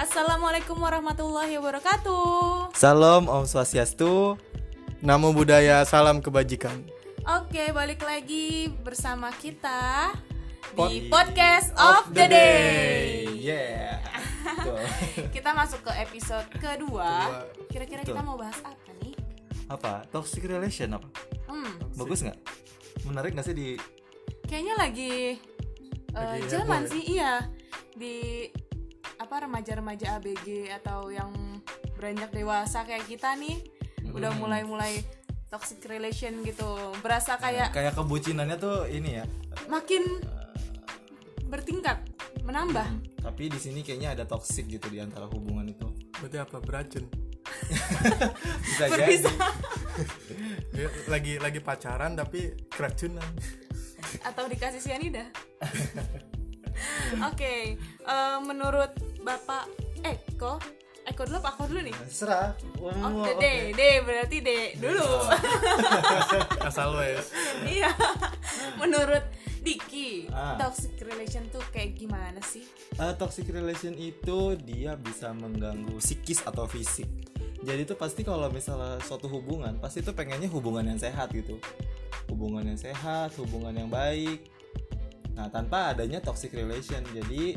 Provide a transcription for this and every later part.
Assalamualaikum warahmatullahi wabarakatuh. Salam Om Swastiastu. Namo budaya, salam kebajikan. Oke, balik lagi bersama kita Pod- di podcast of the day. Yeah. Betul. Kita masuk ke episode kedua. Kira-kira kita mau bahas apa nih? apa? Toxic relation apa? Hmm, Bagus nggak? Menarik nggak sih di kayaknya lagi, eh, Lagi zaman heboh ya? sih iya di apa remaja-remaja ABG atau yang beranjak dewasa kayak kita nih udah Hmm. mulai-mulai toxic relation gitu. Berasa kayak kayak kebucinannya tuh ini ya. makin bertingkat, menambah. Tapi di sini kayaknya ada toxic gitu di antara hubungan itu. Berarti apa? Beracun. Bisa jadi. Berpisah. Dia lagi lagi pacaran tapi keracunan. atau dikasih sianida. Oke, eh, menurut Bapak Eko, Eko dulu apa aku dulu nih? Serah. Oh, Oh, D, oke. D, D, berarti D dulu. Asal wes. Iya. menurut Diki, Ah. toxic relation tuh kayak gimana sih? Eh, toxic relation itu dia bisa mengganggu psikis atau fisik. Jadi itu pasti kalau misalnya suatu hubungan, pasti itu pengennya hubungan yang sehat gitu. Hubungan yang sehat, hubungan yang baik. Nah, tanpa adanya toxic relation. Jadi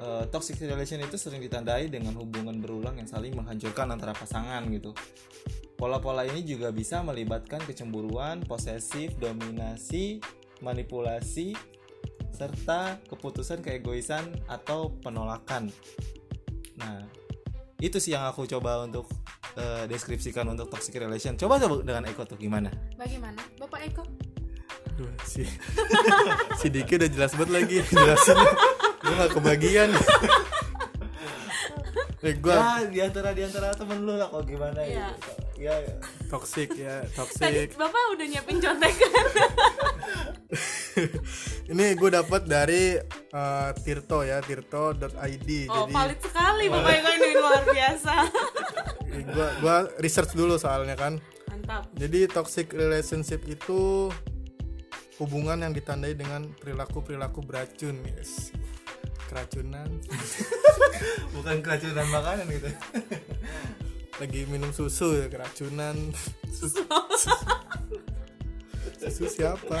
eh, toxic relation itu sering ditandai dengan hubungan berulang yang saling menghancurkan antara pasangan gitu. Pola-pola ini juga bisa melibatkan kecemburuan, posesif, dominasi, manipulasi, serta keputusan keegoisan atau penolakan. Nah, itu sih yang aku coba untuk eh, deskripsikan untuk toxic relation. Coba coba dengan Eko tuh gimana? Bagaimana? Bapak Eko? Aduh, si si Diki udah jelas banget lagi jelasin. Gue gak kebagian. eh, gue Ya, di antara di antara temen lu lah kok gimana Iya. gitu. Ya, ya. toxic ya, Tadi toxic. Bapak udah nyiapin contekan. Ini gue dapat dari eh, Tirto ya, tirto.id. Oh, Jadi valid sekali Bapak Eko ini luar biasa. gue gua research dulu soalnya kan. Mantap. Jadi toxic relationship itu hubungan yang ditandai dengan perilaku-perilaku beracun, yes. Keracunan, bukan keracunan makanan gitu. lagi minum susu ya keracunan. Susu, susu siapa?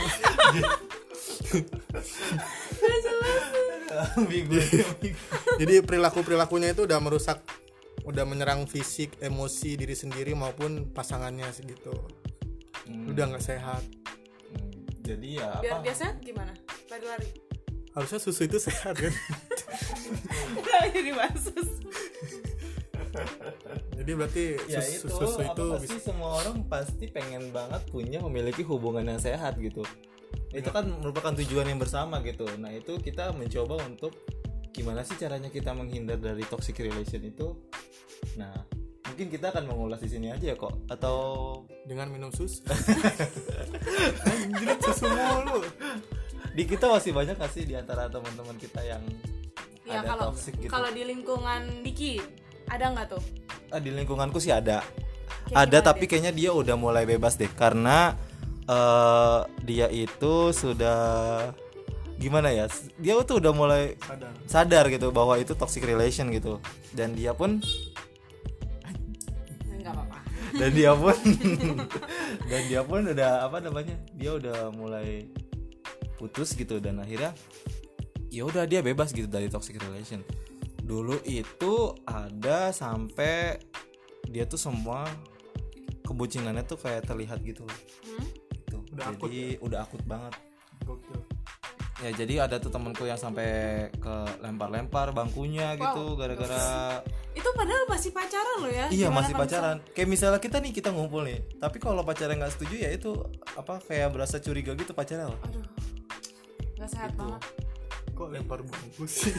Jadi perilaku-perilakunya itu udah merusak udah menyerang fisik, emosi diri sendiri maupun pasangannya segitu. Udah nggak sehat. Hmm, Jadi ya Biar apa? dia sehat gimana? Lari-lari. Harusnya susu itu sehat kan. Jadi masus. Jadi berarti ya sus- itu, susu itu pasti bisa semua orang pasti pengen banget punya memiliki hubungan yang sehat gitu itu kan merupakan tujuan yang bersama gitu nah itu kita mencoba untuk gimana sih caranya kita menghindar dari toxic relation itu nah mungkin kita akan mengulas di sini aja ya kok atau dengan minum susu. Di kita masih banyak gak sih di antara teman-teman kita yang Ya ada kalau toxic gitu kalau di lingkungan Diki ada nggak tuh? Ah, di lingkunganku sih ada Kayak ada gimana tapi deh? kayaknya dia udah mulai bebas deh karena eh dia itu sudah gimana ya dia tuh udah mulai Sadar. sadar gitu bahwa itu toxic relation gitu dan dia pun Enggak apa-apa. dan dia pun dan dia pun udah apa namanya dia udah mulai putus gitu dan akhirnya ya udah dia bebas gitu dari toxic relation dulu itu ada sampai dia tuh semua kebucinannya tuh kayak terlihat gitu Hmm? gitu Udah jadi akut ya? udah akut banget Gokil. ya jadi ada tuh temanku yang sampai ke lempar-lempar bangkunya gitu Wow. gara-gara Itu padahal masih pacaran loh ya. Iya Gimana masih pacaran. Kayak misalnya kita nih kita ngumpul nih, tapi kalau pacarnya nggak setuju ya itu apa kayak berasa curiga gitu pacarnya. loh. Aduh. Gak sehat Gitu. banget. Kok lempar bungkus sih?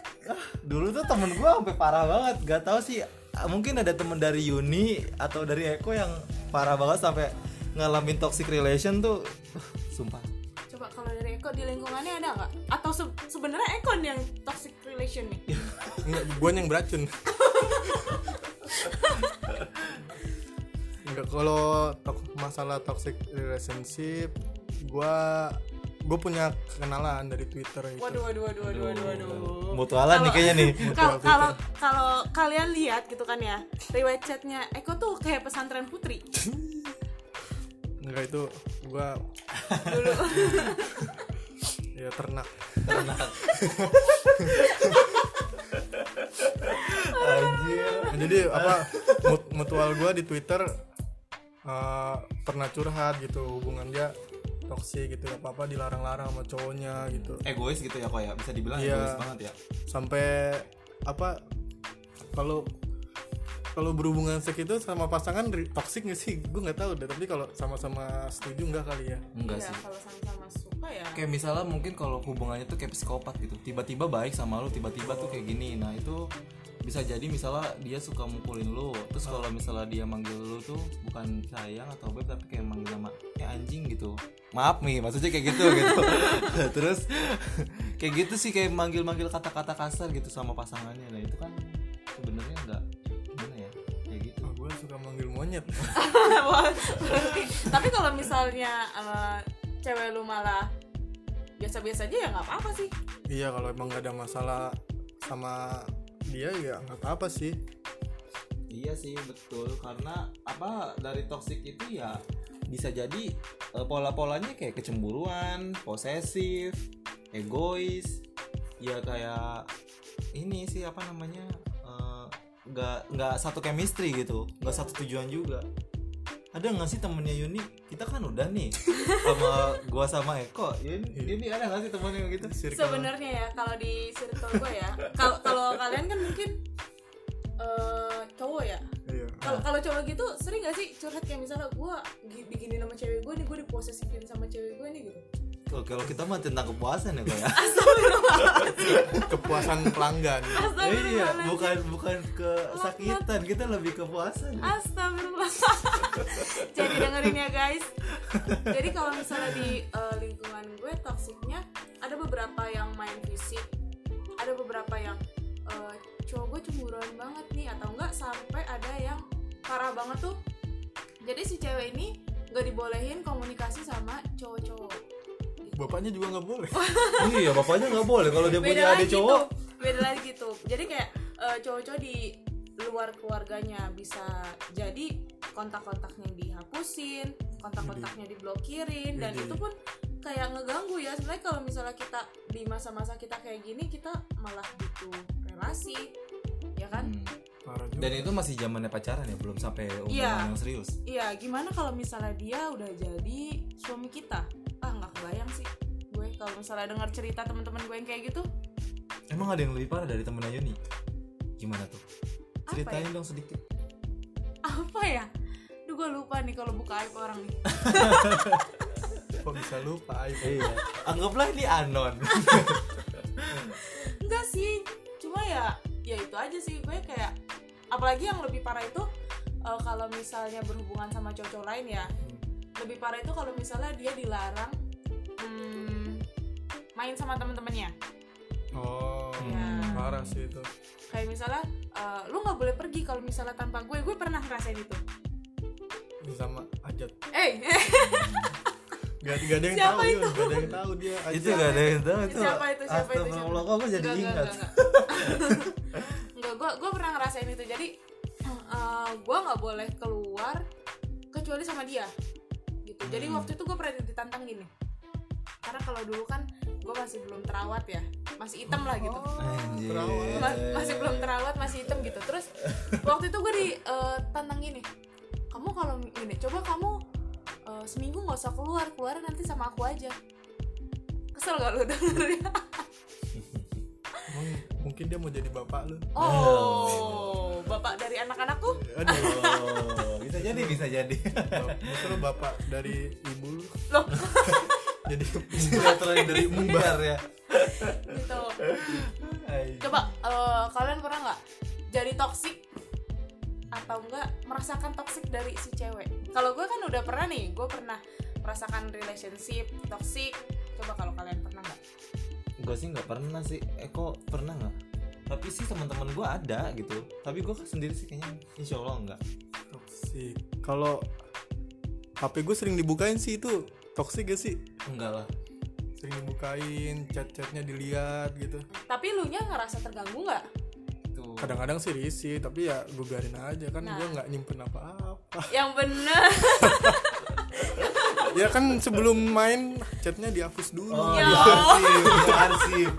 Dulu tuh temen gue sampai parah banget, gak tahu sih. ah, Mungkin ada temen dari Yuni atau dari Eko yang parah banget sampai ngalamin toxic relation tuh, uh, sumpah. Coba kalau dari Eko di lingkungannya ada nggak? Atau se- sebenarnya Eko yang toxic relation nih? Enggak, gua yang beracun. Enggak kalau tok- masalah toxic relationship gua gue punya kenalan dari Twitter itu. waduh waduh waduh waduh waduh. Waduh mutualan nih kayaknya nih. kalau kalau kalau kalian lihat gitu kan ya riwayat chatnya Eko tuh kayak pesantren putri? Enggak itu gue dulu. Ya ternak. anjir. Nah, jadi apa mut- mutual gue di Twitter eh, pernah curhat gitu hubungan dia toksik gitu apa apa dilarang-larang sama cowoknya gitu. Egois gitu ya kok ya? Bisa dibilang Iya. egois banget ya? Sampai apa kalau kalau berhubungan seks itu sama pasangan toksik gak sih? Gue nggak tahu deh tapi kalau sama-sama setuju nggak kali ya? Enggak ya sih. kalau sama-sama suka ya. Kayak misalnya mungkin kalau hubungannya tuh kayak psikopat gitu. Tiba-tiba baik sama lu tiba-tiba tuh kayak gini. Nah itu bisa jadi misalnya dia suka mukulin lu. Terus kalau misalnya dia manggil lu tuh bukan sayang atau beb tapi kayak manggil nama kayak anjing gitu. Maaf nih maksudnya kayak gitu gitu. Terus kayak gitu sih kayak manggil-manggil kata-kata kasar gitu sama pasangannya. Nah itu kan sebenarnya enggak gimana ya kayak gitu. Oh, gue suka manggil monyet. Tapi kalau misalnya eh, cewek lu malah biasa-biasa aja ya nggak apa-apa sih. Iya kalau emang nggak ada masalah sama dia ya nggak apa-apa sih. Iya sih betul. Karena apa dari toxic itu ya bisa jadi eh, pola-polanya kayak kecemburuan, posesif, egois, ya kayak ini sih apa namanya eh, nggak nggak satu chemistry gitu, nggak satu tujuan juga. Ada nggak sih temennya Yuni? Kita kan udah nih sama gua sama Eko. Yuni, Yuni ada nggak sih temennya gitu? Sebenarnya ya kalau di circle gue ya. Kalau kalau kalian kan mungkin eh, cowok ya. Iya. Kalau kalau cowok gitu sering gak sih curhat? Kayak misalnya gue begini sama cewek gue nih gue diposesifin sama cewek gue nih gitu Oh, kalau kita mah tentang kepuasan ya kok ya. kepuasan pelanggan. Iya, bukan bukan kesakitan, kita lebih kepuasan. Astagfirullah Jadi dengerin ya guys. Jadi kalau misalnya di eh, lingkungan gue toksiknya Ada beberapa yang main fisik. Ada beberapa yang eh, cowok gue cemburuan banget nih Atau enggak sampai ada yang parah banget tuh. Jadi si cewek ini gak dibolehin komunikasi sama cowok-cowok bapaknya juga nggak boleh iya, bapaknya nggak boleh kalau dia punya adik cowok. beda lagi gitu jadi kayak eh, cowok-cowok di luar keluarganya bisa jadi kontak-kontaknya dihapusin kontak-kontaknya diblokirin dan itu pun kayak ngeganggu ya sebenarnya kalau misalnya kita di masa-masa kita kayak gini kita malah butuh relasi ya kan Hmm. Dan itu masih zamannya pacaran ya, belum sampai hubungan Iya. yang serius. iya gimana kalau misalnya dia udah jadi suami kita kebayang sih gue kalau misalnya dengar cerita teman-teman gue yang kayak gitu Emang ada yang lebih parah dari temennya Yuni? Gimana tuh? Ceritain ya? dong sedikit. apa ya Duh gue lupa nih kalau buka aib orang nih kok bisa lupa aib Iya. Anggaplah ini anon. enggak sih cuma ya ya itu aja sih gue kayak apalagi yang lebih parah itu eh, kalau misalnya berhubungan sama cowok lain ya lebih parah itu kalau misalnya dia dilarang hmm, main sama temen-temennya oh Ya. parah sih itu kayak misalnya eh, lu nggak boleh pergi kalau misalnya tanpa gue gue pernah ngerasain itu sama ajat eh gak, gak ada yang Siapa tahu itu? Gak ada yang tahu dia ajat itu gak ada yang tahu itu. Siapa itu? Siapa itu? Astagfirullah, kok gue jadi Enggak, ingat. enggak, gue gue pernah ngerasain itu. Jadi eh, gue nggak boleh keluar kecuali sama dia. Gitu. Jadi Hmm. waktu itu gue pernah ditantang gini. Karena kalau dulu kan gue masih belum terawat ya, masih hitam lah gitu. Anjir. Terawat. Ma- masih belum terawat, masih hitam gitu. Terus waktu itu gue ditantang gini. Kamu kalau gini, coba kamu eh, seminggu nggak usah keluar, keluar nanti sama aku aja. Kesel gak lu dengernya? Mungkin dia mau jadi bapak lu Oh, bapak dari anak-anakku? aduh Oh, bisa jadi, bisa jadi. lu bapak dari ibu lu Loh, jadi Sinetron dari Mungbar ya. gitu. Coba eh, kalian pernah nggak jadi toksik atau enggak merasakan toksik dari si cewek? Kalau gue kan udah pernah nih, gue pernah merasakan relationship toksik. Coba kalau kalian pernah nggak? Gue sih nggak pernah sih. Eko pernah nggak? Tapi sih teman-teman gue ada gitu. Tapi gue sendiri sih kayaknya insya Allah nggak. toksik kalau HP gue sering dibukain sih itu toksik gak sih Enggak lah. sering dibukain chat-chatnya dilihat gitu tapi lu nya ngerasa terganggu nggak Tuh. kadang-kadang sih risih tapi ya gue biarin aja kan Nah. gue nggak nyimpen apa-apa yang bener ya kan sebelum main chatnya dihapus dulu Oh, Ya. diarsip, diarsip.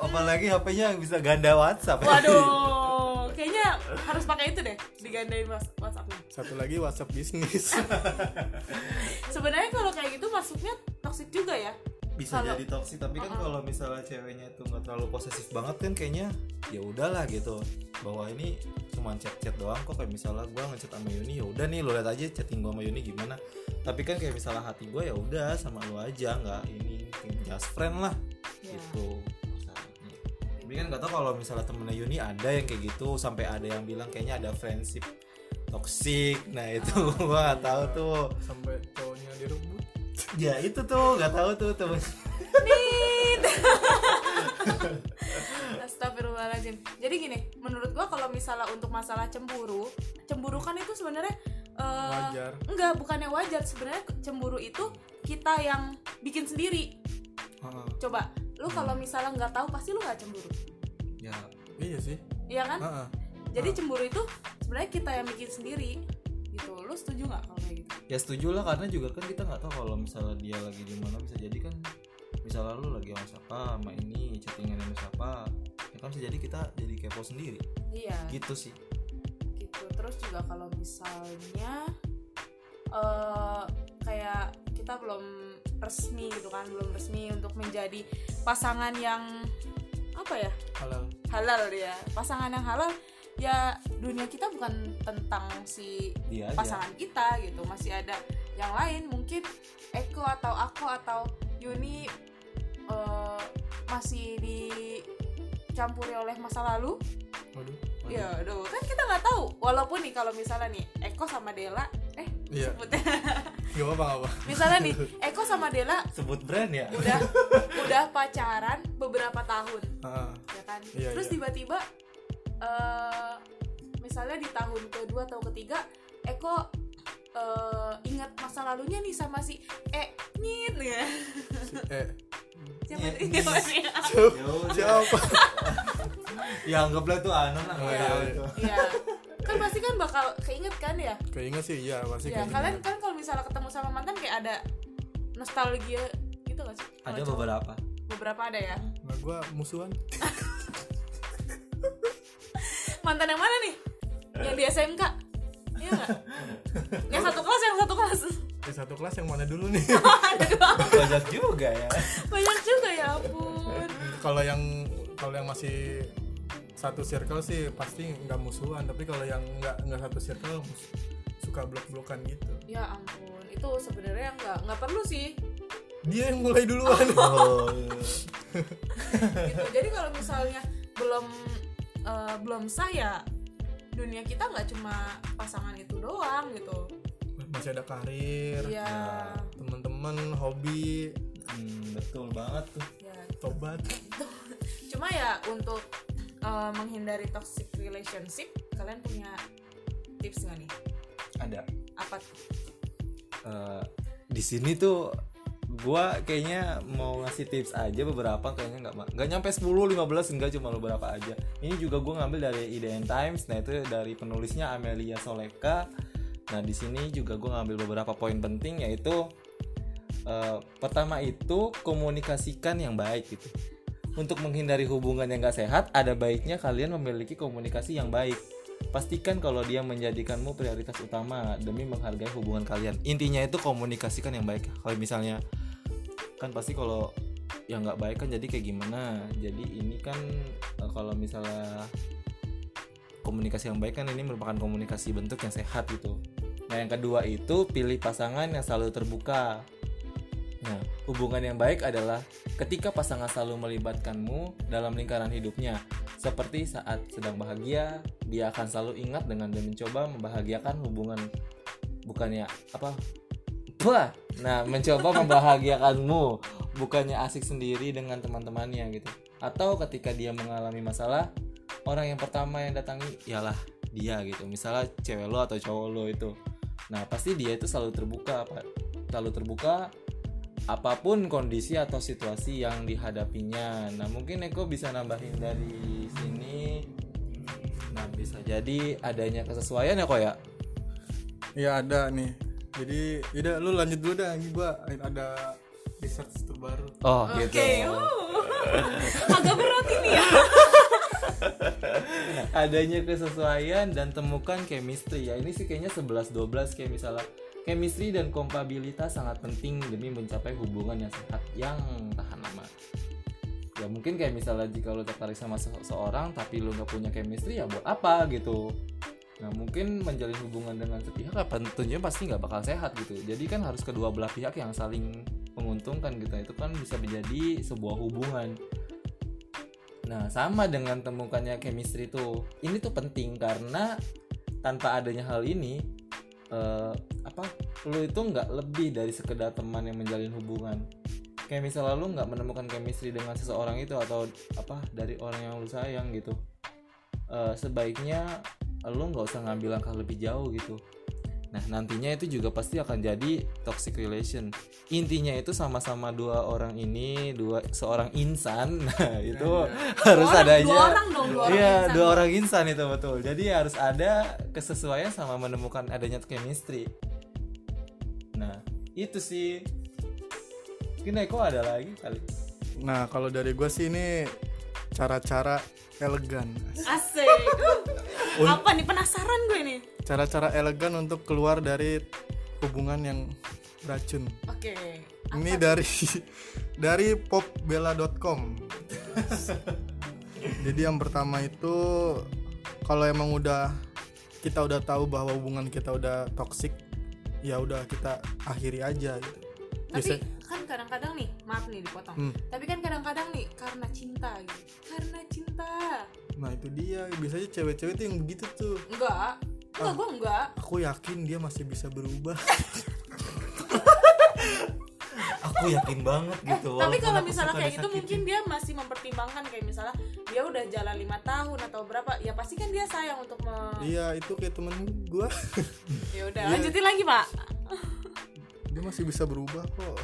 Apalagi HP-nya yang bisa ganda WhatsApp. waduh kayaknya harus pakai itu deh digandain WhatsAppnya satu lagi WhatsApp bisnis. Sebenarnya kalau kayak gitu masuknya toxic juga ya? Bisa Kalau- jadi toksik tapi kan kalau misalnya ceweknya itu nggak terlalu posesif banget kan kayaknya ya udahlah gitu. Bahwa ini cuma chat chat doang kok kayak misalnya gua ngechat sama Yuni ya udah nih lo lihat aja chatting gua sama Yuni gimana. Tapi kan kayak misalnya hati gua ya udah sama lu aja nggak ini just friend lah Ya. gitu. Tapi kan nggak tahu kalau misalnya temennya Yuni ada yang kayak gitu sampai ada yang bilang kayaknya ada friendship toksik nah itu gua nggak tahu tuh sampai cowoknya direbut ya itu tuh nggak tahu tuh temen. Astagfirullahaladzim. Jadi gini, menurut gua kalau misalnya untuk masalah cemburu, cemburu kan itu sebenarnya eh, wajar enggak bukannya wajar sebenarnya cemburu itu kita yang bikin sendiri. Heeh. Coba, lu kalau misalnya nggak tahu pasti lu nggak cemburu, ya iya sih iya kan? Heeh. Jadi cemburu itu sebenarnya kita yang bikin sendiri. Gitu. Lu setuju nggak kalau kayak gitu? ya setuju lah karena juga kan kita nggak tahu kalau misalnya dia lagi di mana bisa jadi kan misalnya lu lagi sama siapa sama ini chattingan sama siapa ya kan bisa jadi kita jadi kepo sendiri Iya. gitu sih gitu terus juga kalau misalnya eh kayak kita belum resmi gitu kan belum resmi untuk menjadi pasangan yang apa ya? Halal. Halal ya pasangan yang halal ya dunia kita bukan tentang si dia aja. pasangan kita gitu. Masih ada yang lain mungkin Eko atau aku atau Yuni eh, masih dicampuri oleh masa lalu. Waduh Ya, aduh, kan kita nggak tahu. Walaupun nih kalau misalnya nih Eko sama Dela, Iya. sebutnya. gak apa apa misalnya nih Eko sama Dela sebut brand ya udah udah pacaran beberapa tahun, Heeh. ya kan? Iya, Terus iya. tiba-tiba eh misalnya di tahun kedua atau ketiga Eko eh, ingat masa lalunya nih sama si E nyit ya. Si- eh Siapa ini? siapa Ya siapa ya anggaplah tuh anon lah Oh, nggak iya, Kan pasti kan bakal keinget kan ya? keinget sih iya pasti ya keinget. kalian kan kalau misalnya ketemu sama mantan kayak ada nostalgia gitu gak sih? Ada cowok? beberapa. Beberapa ada ya? Nah gue musuhan. Mantan yang mana nih? Yang di SMK iya nggak? Yang satu kelas yang satu kelas. Di satu kelas yang mana dulu nih? Banyak juga ya. Banyak juga ya ampun. Kalau yang kalau yang masih satu circle sih pasti nggak musuhan tapi kalau yang nggak nggak satu circle mus- suka blok-blokan gitu. Ya ampun itu sebenarnya nggak nggak perlu sih. Dia yang mulai duluan. Oh gitu jadi kalau misalnya belum eh, belum saya dunia kita nggak cuma pasangan itu doang gitu. Masih ada karir iya. teman-teman hobi. Hmm, betul banget tuh. Ya. Tobat. Cuma ya untuk eh, menghindari toxic relationship kalian punya tips nggak nih? Ada. Apa tuh? Eh, di sini tuh gua kayaknya mau ngasih tips aja beberapa kayaknya nggak nggak nyampe 10 15 enggak cuma beberapa aja. Ini juga gua ngambil dari IDN Times nah itu dari penulisnya Amelia Soleka. Nah di sini juga gua ngambil beberapa poin penting yaitu eh, pertama itu komunikasikan yang baik gitu untuk menghindari hubungan yang gak sehat ada baiknya kalian memiliki komunikasi yang baik. Pastikan kalau dia menjadikanmu prioritas utama demi menghargai hubungan kalian. Intinya itu komunikasikan yang baik. Kalau misalnya kan pasti kalau yang nggak baik kan jadi kayak gimana? Jadi ini kan eh, kalau misalnya komunikasi yang baik kan ini merupakan komunikasi bentuk yang sehat gitu. Nah yang kedua itu pilih pasangan yang selalu terbuka nah hubungan yang baik adalah ketika pasangan selalu melibatkanmu dalam lingkaran hidupnya. Seperti saat sedang bahagia dia akan selalu ingat dengan dan mencoba membahagiakan hubungan. Bukannya apa? Wah, nah mencoba membahagiakanmu. Bukannya asik sendiri dengan teman-temannya gitu. Atau ketika dia mengalami masalah orang yang pertama yang datangi ialah dia gitu. Misalnya cewek lo atau cowok lo itu. Nah pasti dia itu selalu terbuka apa? Selalu terbuka apa pun kondisi atau situasi yang dihadapinya. Nah, mungkin Eko bisa nambahin dari sini. Nah, bisa jadi adanya kesesuaian ya kok ya. ya ada nih jadi udah lu lanjut dulu dah ini gua ada research terbaru Oh, Oke, gitu. uh. agak berat ini ya. adanya kesesuaian dan temukan chemistry ya ini sih kayaknya 11 12 kayak misalnya chemistry dan kompabilitas sangat penting demi mencapai hubungan yang sehat yang tahan lama. Ya mungkin kayak misalnya jika lo tertarik sama se- seorang tapi lo nggak punya chemistry ya buat apa gitu. Nah mungkin menjalin hubungan dengan sepihak apa tentunya pasti nggak bakal sehat gitu. Jadi kan harus kedua belah pihak yang saling menguntungkan gitu. Itu kan bisa menjadi sebuah hubungan. Nah, sama dengan temukannya chemistry itu. Ini tuh penting karena tanpa adanya hal ini eh, apa lu itu nggak lebih dari sekedar teman yang menjalin hubungan. Kayak misalnya lu nggak menemukan chemistry dengan seseorang itu atau apa dari orang yang lu sayang gitu. Eh, sebaiknya lu nggak usah ngambil langkah lebih jauh gitu. Nah, nantinya itu juga pasti akan jadi toxic relation. Intinya itu sama-sama dua orang ini, dua seorang insan. Nah, itu harus Dua orang- adanya dua orang dong, dua orang Iya, insan. dua orang insan itu betul. Jadi harus ada kesesuaian sama menemukan adanya chemistry. Nah, itu sih. Mungkin Eko ada lagi kali. nah kalau dari gua sih ini cara-cara elegan Asik. Uh, Apa nih penasaran gue nih. cara-cara elegan untuk keluar dari hubungan yang beracun Oke. ini dari dari popbella.com jadi yang pertama itu kalau emang udah kita udah tahu bahwa hubungan kita udah toksik ya udah kita akhiri aja gitu Tapi Biasa- kan kadang-kadang nih, maaf nih dipotong. Hmm. Tapi kan kadang-kadang nih karena cinta gitu. Karena cinta. nah itu dia biasanya cewek-cewek tuh yang begitu tuh Enggak. Enggak, gue enggak. aku yakin dia masih bisa berubah Aku yakin banget gitu. Eh, Tapi walaupun kalau misalnya kayak gitu mungkin dia masih mempertimbangkan kayak misalnya dia udah jalan lima tahun atau berapa ya pasti kan dia sayang untuk me iya itu kayak temen gua. Ya udah Iya. lanjutin lagi pak. Dia masih bisa berubah kok.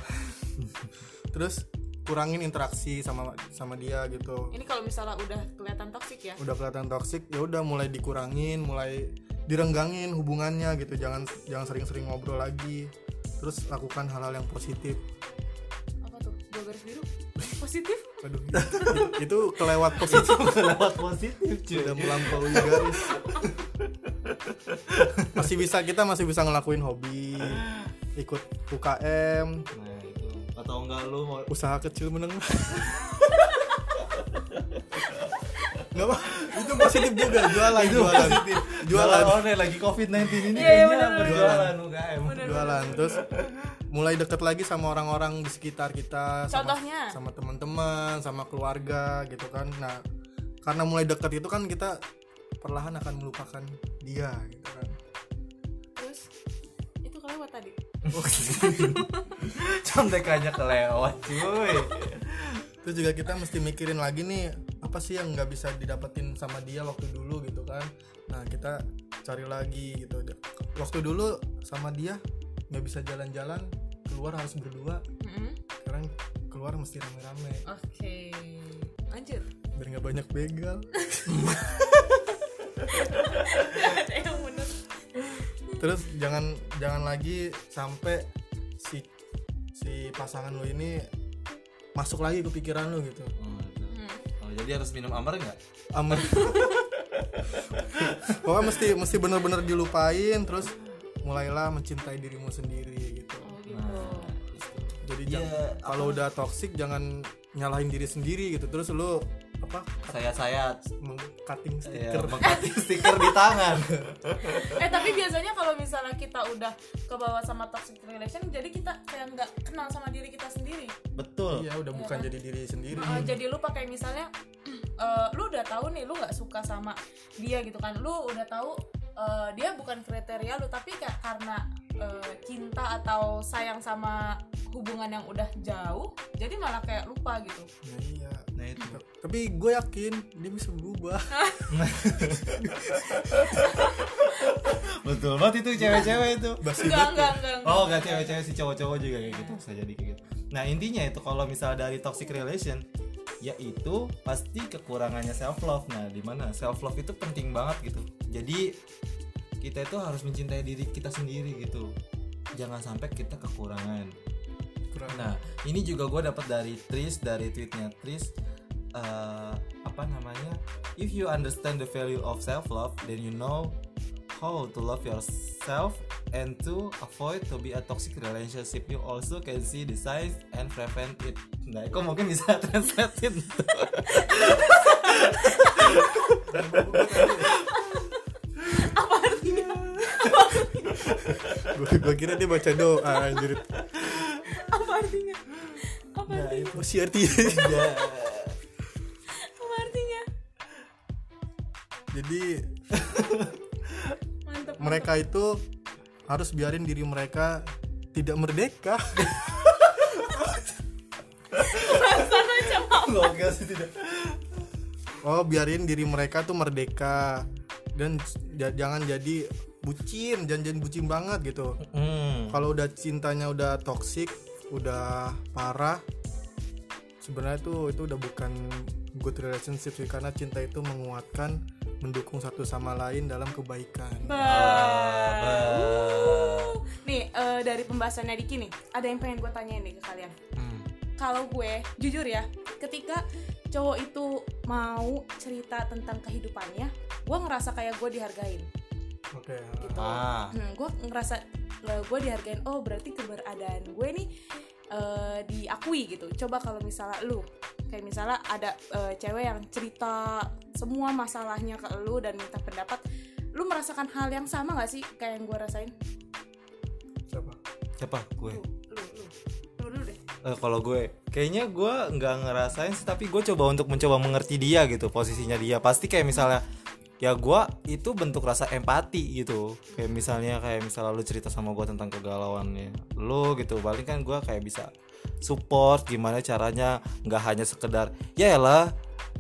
Terus kurangin interaksi sama sama dia gitu. Ini kalau misalnya udah kelihatan toksik ya? Udah kelihatan toksik ya udah mulai dikurangin mulai direnggangin hubungannya gitu. Jangan jangan sering-sering ngobrol lagi. Terus lakukan hal-hal yang positif garis biru positif? Aduh itu, itu kelewat positif. Lewat positif cuy. udah melampaui garis. Masih bisa kita masih bisa ngelakuin hobi ikut UKM Nah, itu. Atau enggak lu mau usaha kecil menengah. Nggak apa itu positif juga jualan jualan. jualan. Online lagi covid-19 ini Iya, iya, kayaknya berjualan UKM jualan terus mulai deket lagi sama orang-orang di sekitar kita sama, Contohnya? sama teman-teman sama keluarga gitu kan. Nah karena mulai dekat itu kan kita perlahan akan melupakan dia gitu kan. Terus itu kelewat tadi. Contekannya kelewat cuy. Terus juga kita mesti mikirin lagi nih apa sih yang nggak bisa didapetin sama dia waktu dulu gitu kan. Nah kita cari lagi gitu. Waktu dulu sama dia nggak bisa jalan-jalan keluar harus berdua. Mm-mm. sekarang keluar mesti rame-rame. Oke. Lanjut. Biar nggak banyak begal. Ada yang bener. Terus jangan jangan lagi sampai si si pasangan lo ini masuk lagi ke pikiran lo gitu. Oh, itu. Hmm. Oh, jadi harus minum amar nggak? Aman pokoknya mesti mesti bener-bener dilupain terus mulailah mencintai dirimu sendiri gitu. Oh gitu. Nah, jadi Iya, jangan- kalau udah toxic jangan nyalahin diri sendiri gitu. Terus lu apa? Saya saya cutting ya, stiker. mengkating stiker di tangan. Eh tapi biasanya kalau misalnya kita udah ke bawah sama toxic relation jadi kita kayak nggak kenal sama diri kita sendiri. Betul. Iya udah bukan jadi diri sendiri. Uh, jadi lu pakai misalnya uh, lu udah tahu nih lu nggak suka sama dia gitu kan. Lu udah tahu uh, dia bukan kriteria lu tapi kayak karena uh, cinta atau sayang sama hubungan yang udah jauh jadi malah kayak lupa gitu. Nah, iya. Nah itu. Tapi gue yakin dia bisa berubah. Betul banget itu cewek-cewek itu. Basi enggak enggak enggak, enggak. oh nggak cewek-cewek si cowok-cowok juga kayak gitu bisa jadi kayak gitu. Nah intinya itu kalau misalnya dari toxic relation yaitu pasti kekurangannya self love nah di mana self love itu penting banget gitu. Jadi kita itu harus mencintai diri kita sendiri gitu. Jangan sampai kita kekurangan. Kurang Nah, ini juga gue dapat dari Tris dari tweetnya Tris. Eh, apa namanya? If you understand the value of self love, then you know how to love yourself and to avoid to be a toxic relationship. You also can see the signs and prevent it. Nah, kok mungkin bisa translate apa artinya? Gue gue kira dia baca doa anjir. Apa artinya? Apa Nah, artinya? Itu apa sih artinya? Ya. apa artinya? Jadi mereka itu harus biarin diri mereka tidak merdeka sih tidak. oh biarin diri mereka tuh merdeka dan jangan jadi bucin jangan jadi bucin banget gitu Hmm. kalau udah cintanya udah toksik udah parah sebenarnya tuh itu udah bukan good relationship sih karena cinta itu menguatkan mendukung satu sama lain dalam kebaikan Bah. Uh. nih eh, dari pembahasannya Diki nih ada yang pengen gue tanyain nih ke kalian Hmm. kalau gue jujur ya ketika cowok itu mau cerita tentang kehidupannya gue ngerasa kayak gue dihargain oke gitu Ah. hmm, gue ngerasa eh, gue dihargain oh berarti keberadaan gue nih eh, diakui gitu coba kalau misalnya lu kayak misalnya ada eh, cewek yang cerita semua masalahnya ke lu dan minta pendapat lu merasakan hal yang sama gak sih kayak yang gue rasain? Siapa? Siapa? Gue. lu lu lu. Lu dulu deh. Eh, kalau gue kayaknya gue nggak ngerasain sih tapi gue coba untuk mencoba mengerti dia gitu posisinya dia. Pasti kayak misalnya ya gue itu bentuk rasa empati gitu. Kayak misalnya kayak misalnya lu cerita sama gue tentang kegalauannya lu gitu. Paling kan gue kayak bisa support gimana caranya nggak hanya sekedar ya lah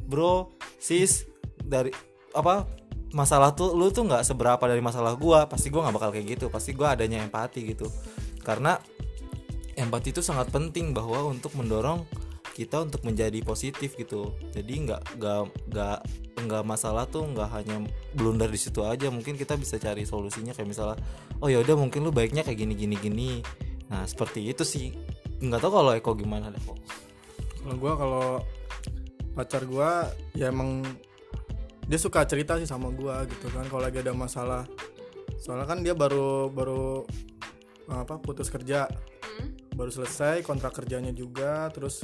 bro sis dari apa masalah tuh lu tuh nggak seberapa dari masalah gue pasti gue nggak bakal kayak gitu pasti gue adanya empati gitu. Karena empati itu sangat penting bahwa untuk mendorong kita untuk menjadi positif gitu. Jadi nggak nggak nggak nggak masalah tuh nggak hanya blunder di situ aja. Mungkin kita bisa cari solusinya kayak misalnya oh ya udah mungkin lu baiknya kayak gini gini gini. Nah seperti itu sih nggak tahu kalau Eko gimana deh. Kok kalau gue kalau pacar gue ya emang dia suka cerita sih sama gue gitu kan. Kalau lagi ada masalah soalnya kan dia baru baru apa putus kerja. Hmm? baru selesai kontrak kerjanya juga terus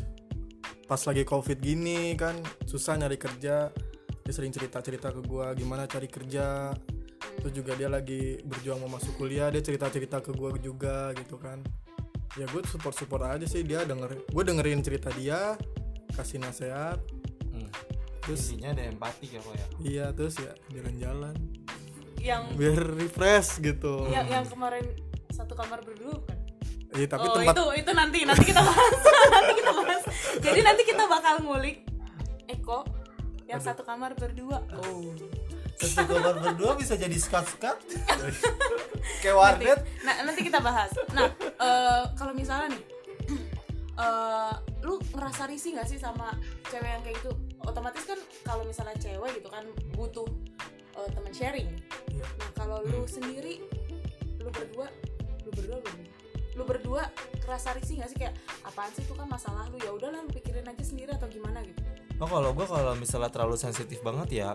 pas lagi covid gini kan susah nyari kerja. Dia sering cerita cerita ke gue gimana cari kerja. Terus juga dia lagi berjuang mau masuk kuliah dia cerita cerita ke gue juga gitu kan ya gue support support aja sih dia denger gue dengerin cerita dia kasih nasihat. Hmm. terus intinya ada empati ya kok ya? Iya terus ya jalan-jalan. Yang biar refresh gitu. Yang yang kemarin satu kamar berdua kan iya tapi oh tempat itu itu nanti nanti kita bahas. Nanti kita bahas. Jadi nanti kita bakal ngulik Eko yang satu kamar berdua. Oh kamar berdua bisa jadi skat skat kayak nanti, warnet nah, nanti kita bahas. Nah eh, kalau misalnya nih eh, lu ngerasa risih gak sih sama cewek yang kayak gitu? Otomatis kan kalau misalnya cewek gitu kan butuh eh, teman sharing. Iya. nah kalau lu sendiri lu berdua lu berdua belum lu berdua kerasa risih gak sih? Kayak apaan sih itu kan masalah lu? Ya udahlah lu pikirin aja sendiri atau gimana? Gitu. Oh kalau gue kalau misalnya terlalu sensitif banget ya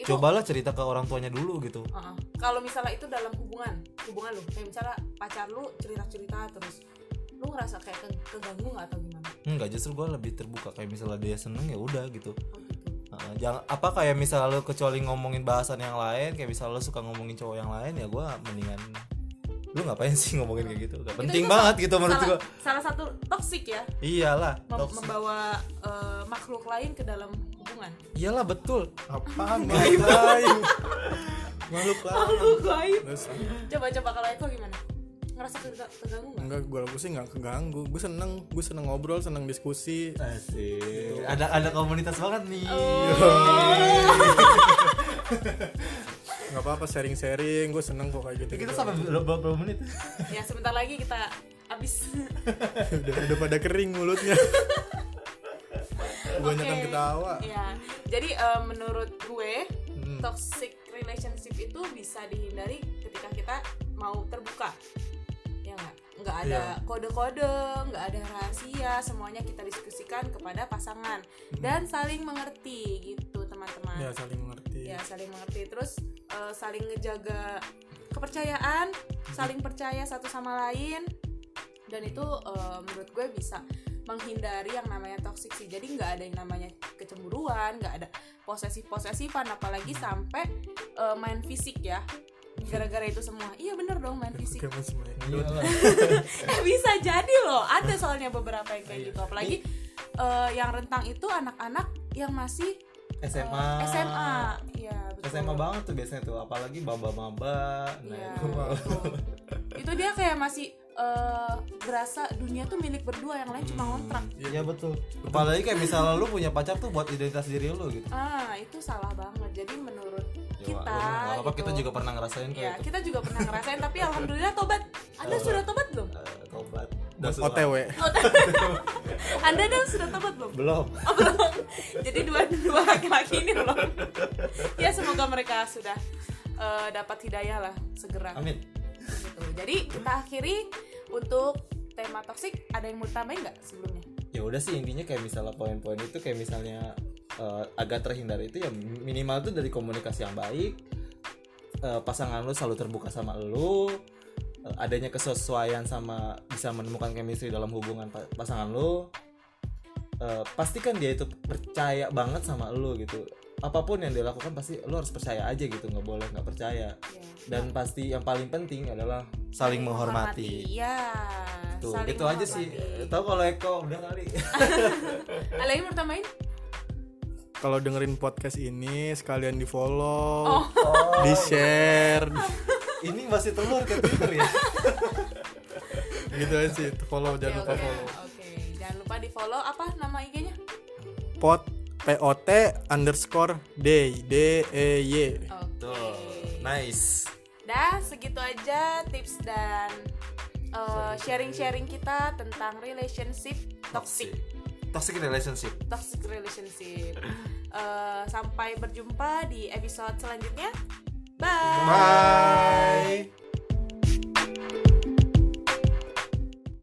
Itu- cobalah cerita ke orang tuanya dulu gitu. Uh-uh. Kalau misalnya itu dalam hubungan, hubungan lu, kayak misalnya pacar lu cerita-cerita terus, lu ngerasa kayak ke- keganggu nggak atau gimana? Enggak justru gue lebih terbuka. Kayak misalnya dia seneng ya udah gitu. Oh gitu. Jangan apa kayak misalnya lu kecuali ngomongin bahasan yang lain kayak misalnya lu suka ngomongin cowok yang lain ya gue mendingan lu ngapain sih ngomongin kayak gitu? Gak Itu- penting itu banget sa- gitu menurut salah, gue Salah satu toksik ya, iyalah mem- toxic. membawa eh, makhluk lain ke dalam hubungan. iyalah betul. Apaan? Makhluk lain. makhluk lain. Makhluk lain. Terus, Coba-coba kalau Eko gimana? Ngerasa keganggu nggak? enggak gue gue sih nggak keganggu. Gue seneng gue seneng ngobrol seneng diskusi. Asik. ada ada komunitas banget nih nggak apa-apa sharing sharing gue seneng kok kayak gitu kita sampai berapa, berapa menit? Ya sebentar lagi kita habis. Udah udah pada kering mulutnya. Kebanyakan Oke. ketawa. Ya jadi eh, menurut gue Hmm. toxic relationship itu bisa dihindari ketika kita mau terbuka. Ya nggak? Nggak ada Iya. kode-kode nggak ada rahasia semuanya kita diskusikan kepada pasangan. Dan saling mengerti gitu teman-teman. Hmm. ya saling mengerti. Ya saling mengerti. Terus eh, saling ngejaga kepercayaan saling percaya satu sama lain. Dan itu eh, menurut gue bisa menghindari yang namanya toxic sih. Jadi nggak ada yang namanya kecemburuan nggak ada posesif posesifan apalagi sampai eh, main fisik ya. Gara-gara itu semua. Iya bener dong main fisik. Iya lah. eh bisa jadi loh. Ada soalnya beberapa yang kayak Iya. gitu. Apalagi eh, yang rentang itu anak-anak yang masih SMA SMA ya betul. SMA banget tuh biasanya tuh apalagi maba-maba nah Iya, itu. itu dia kayak masih eh, berasa dunia tuh milik berdua yang lain cuma ngontrak. Iya. Betul. Apalagi kayak misalnya lu punya pacar tuh buat identitas diri lu gitu. ah itu salah banget. Jadi menurut Ya, kita nggak apa-apa gitu, kita juga pernah ngerasain kok ya itu. kita juga pernah ngerasain tapi alhamdulillah tobat. Anda Tobat. sudah tobat belum? Eh, tobat. OTW anda dah sudah tobat belum Belum. Oh, belum. Jadi dua dua laki-laki ini belum. Ya semoga mereka sudah eh, dapat hidayah lah segera. Amin. Gitu. Jadi kita akhiri untuk tema toksik. Ada yang mau tambahin nggak sebelumnya? Ya udah sih intinya kayak misalnya poin-poin itu kayak misalnya eh, agak terhindar itu ya minimal tuh dari komunikasi yang baik. Eh, pasangan lu selalu terbuka sama lu. Eh, adanya kesesuaian sama bisa menemukan chemistry dalam hubungan pa- pasangan lu. Eh, pastikan dia itu percaya banget sama lu gitu. Apa pun yang dia lakukan pasti lu harus percaya aja gitu, nggak boleh nggak percaya. Ya. dan pasti yang paling penting adalah saling menghormati. Ya. Tuh, saling gitu aja sih. menghormati. Tahu kalau Eko udah kali. Ada yang mau tambahin? kalau dengerin podcast ini sekalian di follow Oh. di share Ini masih telur ke Twitter ya. gitu aja sih follow jangan lupa follow Oke, jangan lupa di follow apa nama IG-nya? pot pot underscore day d e y Oke. Tuh, nice. Dah segitu aja tips dan uh, sharing-sharing kita tentang relationship toxic. Toxic relationship. Toxic relationship. Uh, sampai berjumpa di episode selanjutnya. Bye. bye